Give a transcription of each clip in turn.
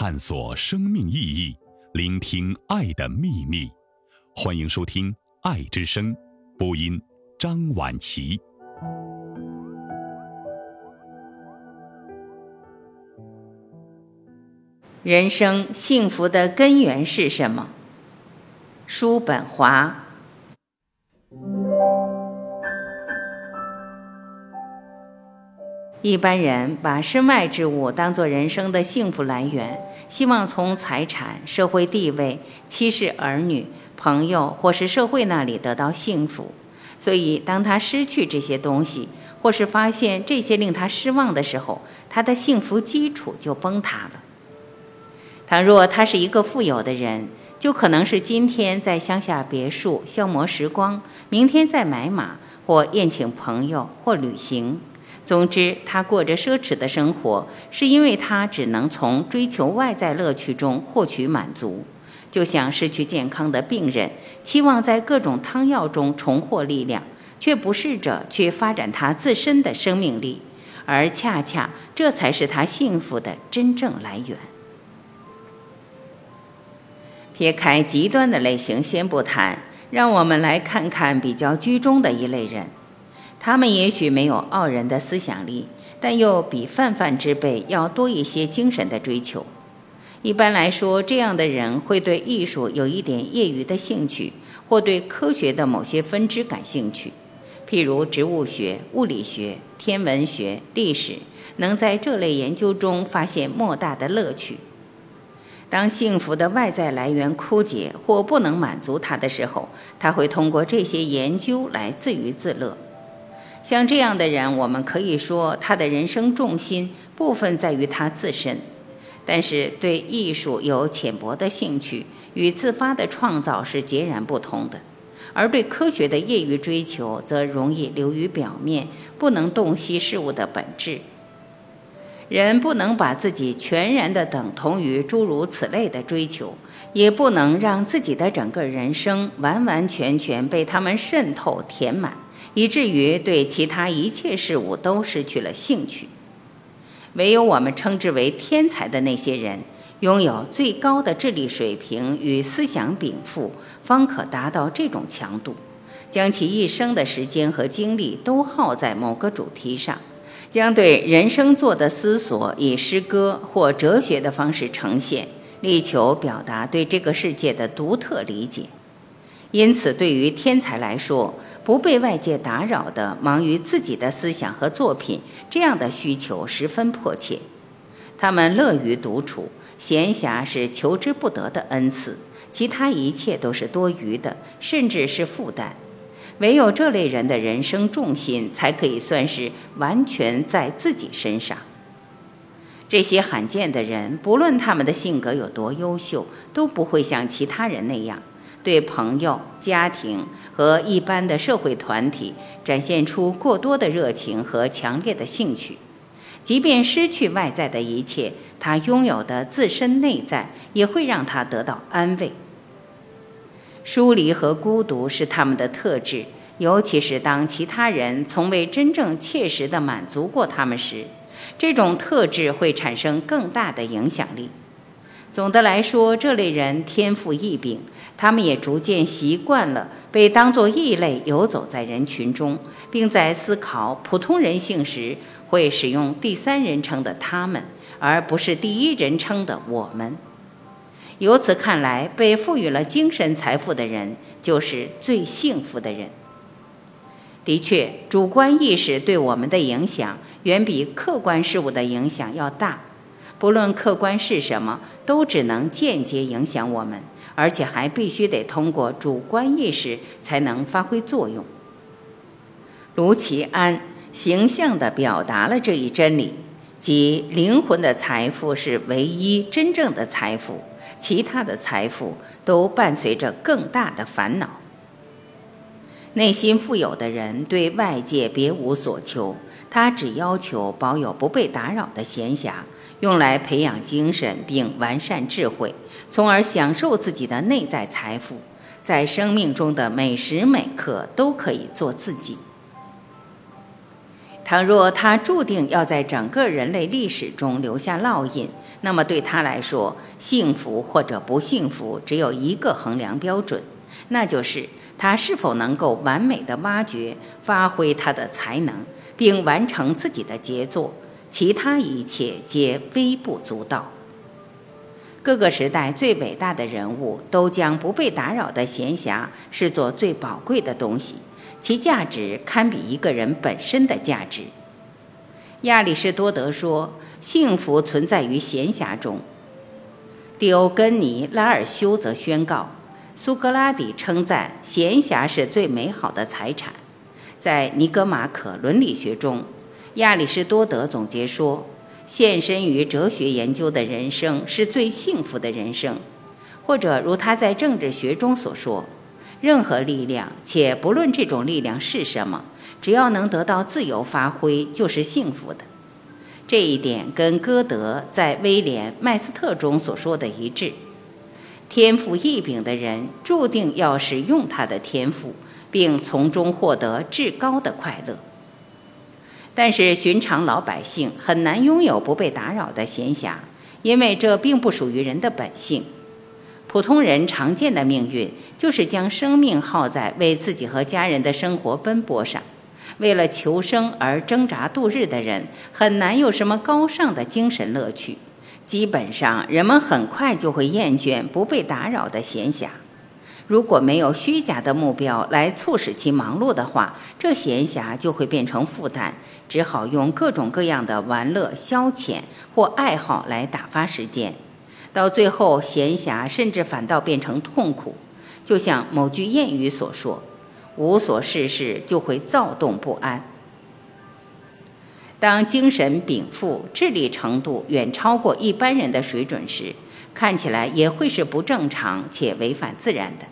探索生命意义，聆听爱的秘密。欢迎收听《爱之声》，播音张婉琪。人生幸福的根源是什么？叔本华。一般人把身外之物当作人生的幸福来源，希望从财产、社会地位、妻室儿女、朋友或是社会那里得到幸福。所以，当他失去这些东西，或是发现这些令他失望的时候，他的幸福基础就崩塌了。倘若他是一个富有的人，就可能是今天在乡下别墅消磨时光，明天再买马或宴请朋友或旅行。总之，他过着奢侈的生活，是因为他只能从追求外在乐趣中获取满足，就像失去健康的病人，期望在各种汤药中重获力量，却不试着去发展他自身的生命力，而恰恰这才是他幸福的真正来源。撇开极端的类型先不谈，让我们来看看比较居中的一类人。他们也许没有傲人的思想力，但又比泛泛之辈要多一些精神的追求。一般来说，这样的人会对艺术有一点业余的兴趣，或对科学的某些分支感兴趣，譬如植物学、物理学、天文学、历史，能在这类研究中发现莫大的乐趣。当幸福的外在来源枯竭或不能满足他的时候，他会通过这些研究来自娱自乐。像这样的人，我们可以说他的人生重心部分在于他自身，但是对艺术有浅薄的兴趣与自发的创造是截然不同的，而对科学的业余追求则容易流于表面，不能洞悉事物的本质。人不能把自己全然的等同于诸如此类的追求，也不能让自己的整个人生完完全全被他们渗透填满。以至于对其他一切事物都失去了兴趣。唯有我们称之为天才的那些人，拥有最高的智力水平与思想禀赋，方可达到这种强度，将其一生的时间和精力都耗在某个主题上，将对人生做的思索以诗歌或哲学的方式呈现，力求表达对这个世界的独特理解。因此，对于天才来说，不被外界打扰的忙于自己的思想和作品，这样的需求十分迫切。他们乐于独处，闲暇是求之不得的恩赐，其他一切都是多余的，甚至是负担。唯有这类人的人生重心才可以算是完全在自己身上。这些罕见的人，不论他们的性格有多优秀，都不会像其他人那样。对朋友、家庭和一般的社会团体展现出过多的热情和强烈的兴趣，即便失去外在的一切，他拥有的自身内在也会让他得到安慰。疏离和孤独是他们的特质，尤其是当其他人从未真正切实地满足过他们时，这种特质会产生更大的影响力。总的来说，这类人天赋异禀，他们也逐渐习惯了被当作异类游走在人群中，并在思考普通人性时会使用第三人称的“他们”，而不是第一人称的“我们”。由此看来，被赋予了精神财富的人就是最幸福的人。的确，主观意识对我们的影响远比客观事物的影响要大。不论客观是什么，都只能间接影响我们，而且还必须得通过主观意识才能发挥作用。卢奇安形象地表达了这一真理：即灵魂的财富是唯一真正的财富，其他的财富都伴随着更大的烦恼。内心富有的人对外界别无所求，他只要求保有不被打扰的闲暇。用来培养精神并完善智慧，从而享受自己的内在财富，在生命中的每时每刻都可以做自己。倘若他注定要在整个人类历史中留下烙印，那么对他来说，幸福或者不幸福只有一个衡量标准，那就是他是否能够完美的挖掘、发挥他的才能，并完成自己的杰作，其他一切皆微不足道。各个时代最伟大的人物都将不被打扰的闲暇视作最宝贵的东西。其价值堪比一个人本身的价值。亚里士多德说：“幸福存在于闲暇中。”蒂欧根尼拉尔修则宣告：“苏格拉底称赞闲暇是最美好的财产。”在尼格马可伦理学中，亚里士多德总结说：“献身于哲学研究的人生是最幸福的人生。”或者如他在政治学中所说。任何力量，且不论这种力量是什么，只要能得到自由发挥，就是幸福的。这一点跟歌德在《威廉·麦斯特》中所说的一致。天赋异禀的人注定要使用他的天赋，并从中获得至高的快乐。但是，寻常老百姓很难拥有不被打扰的闲暇，因为这并不属于人的本性。普通人常见的命运，就是将生命耗在为自己和家人的生活奔波上。为了求生而挣扎度日的人，很难有什么高尚的精神乐趣。基本上，人们很快就会厌倦不被打扰的闲暇。如果没有虚假的目标来促使其忙碌的话，这闲暇就会变成负担，只好用各种各样的玩乐、消遣或爱好来打发时间。到最后，闲暇甚至反倒变成痛苦，就像某句谚语所说：“无所事事就会躁动不安。”当精神禀赋、智力程度远超过一般人的水准时，看起来也会是不正常且违反自然的。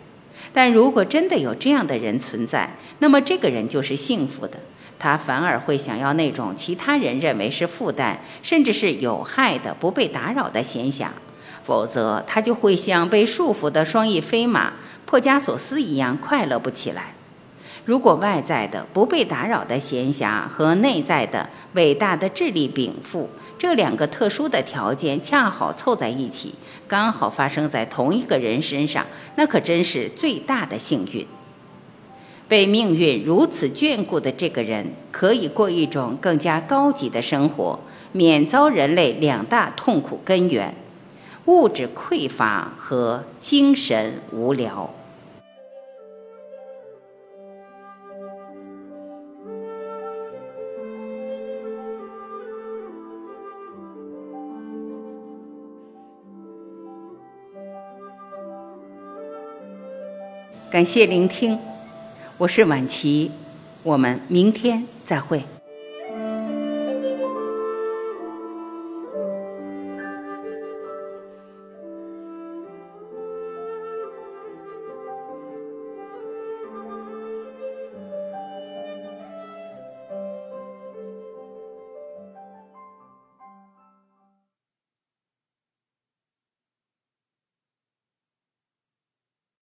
但如果真的有这样的人存在，那么这个人就是幸福的，他反而会想要那种其他人认为是负担，甚至是有害的、不被打扰的闲暇。否则，他就会像被束缚的双翼飞马珀加索斯一样快乐不起来。如果外在的不被打扰的闲暇和内在的伟大的智力禀赋这两个特殊的条件恰好凑在一起，刚好发生在同一个人身上，那可真是最大的幸运。被命运如此眷顾的这个人，可以过一种更加高级的生活，免遭人类两大痛苦根源。物质匮乏和精神无聊。感谢聆听，我是晚琪，我们明天再会。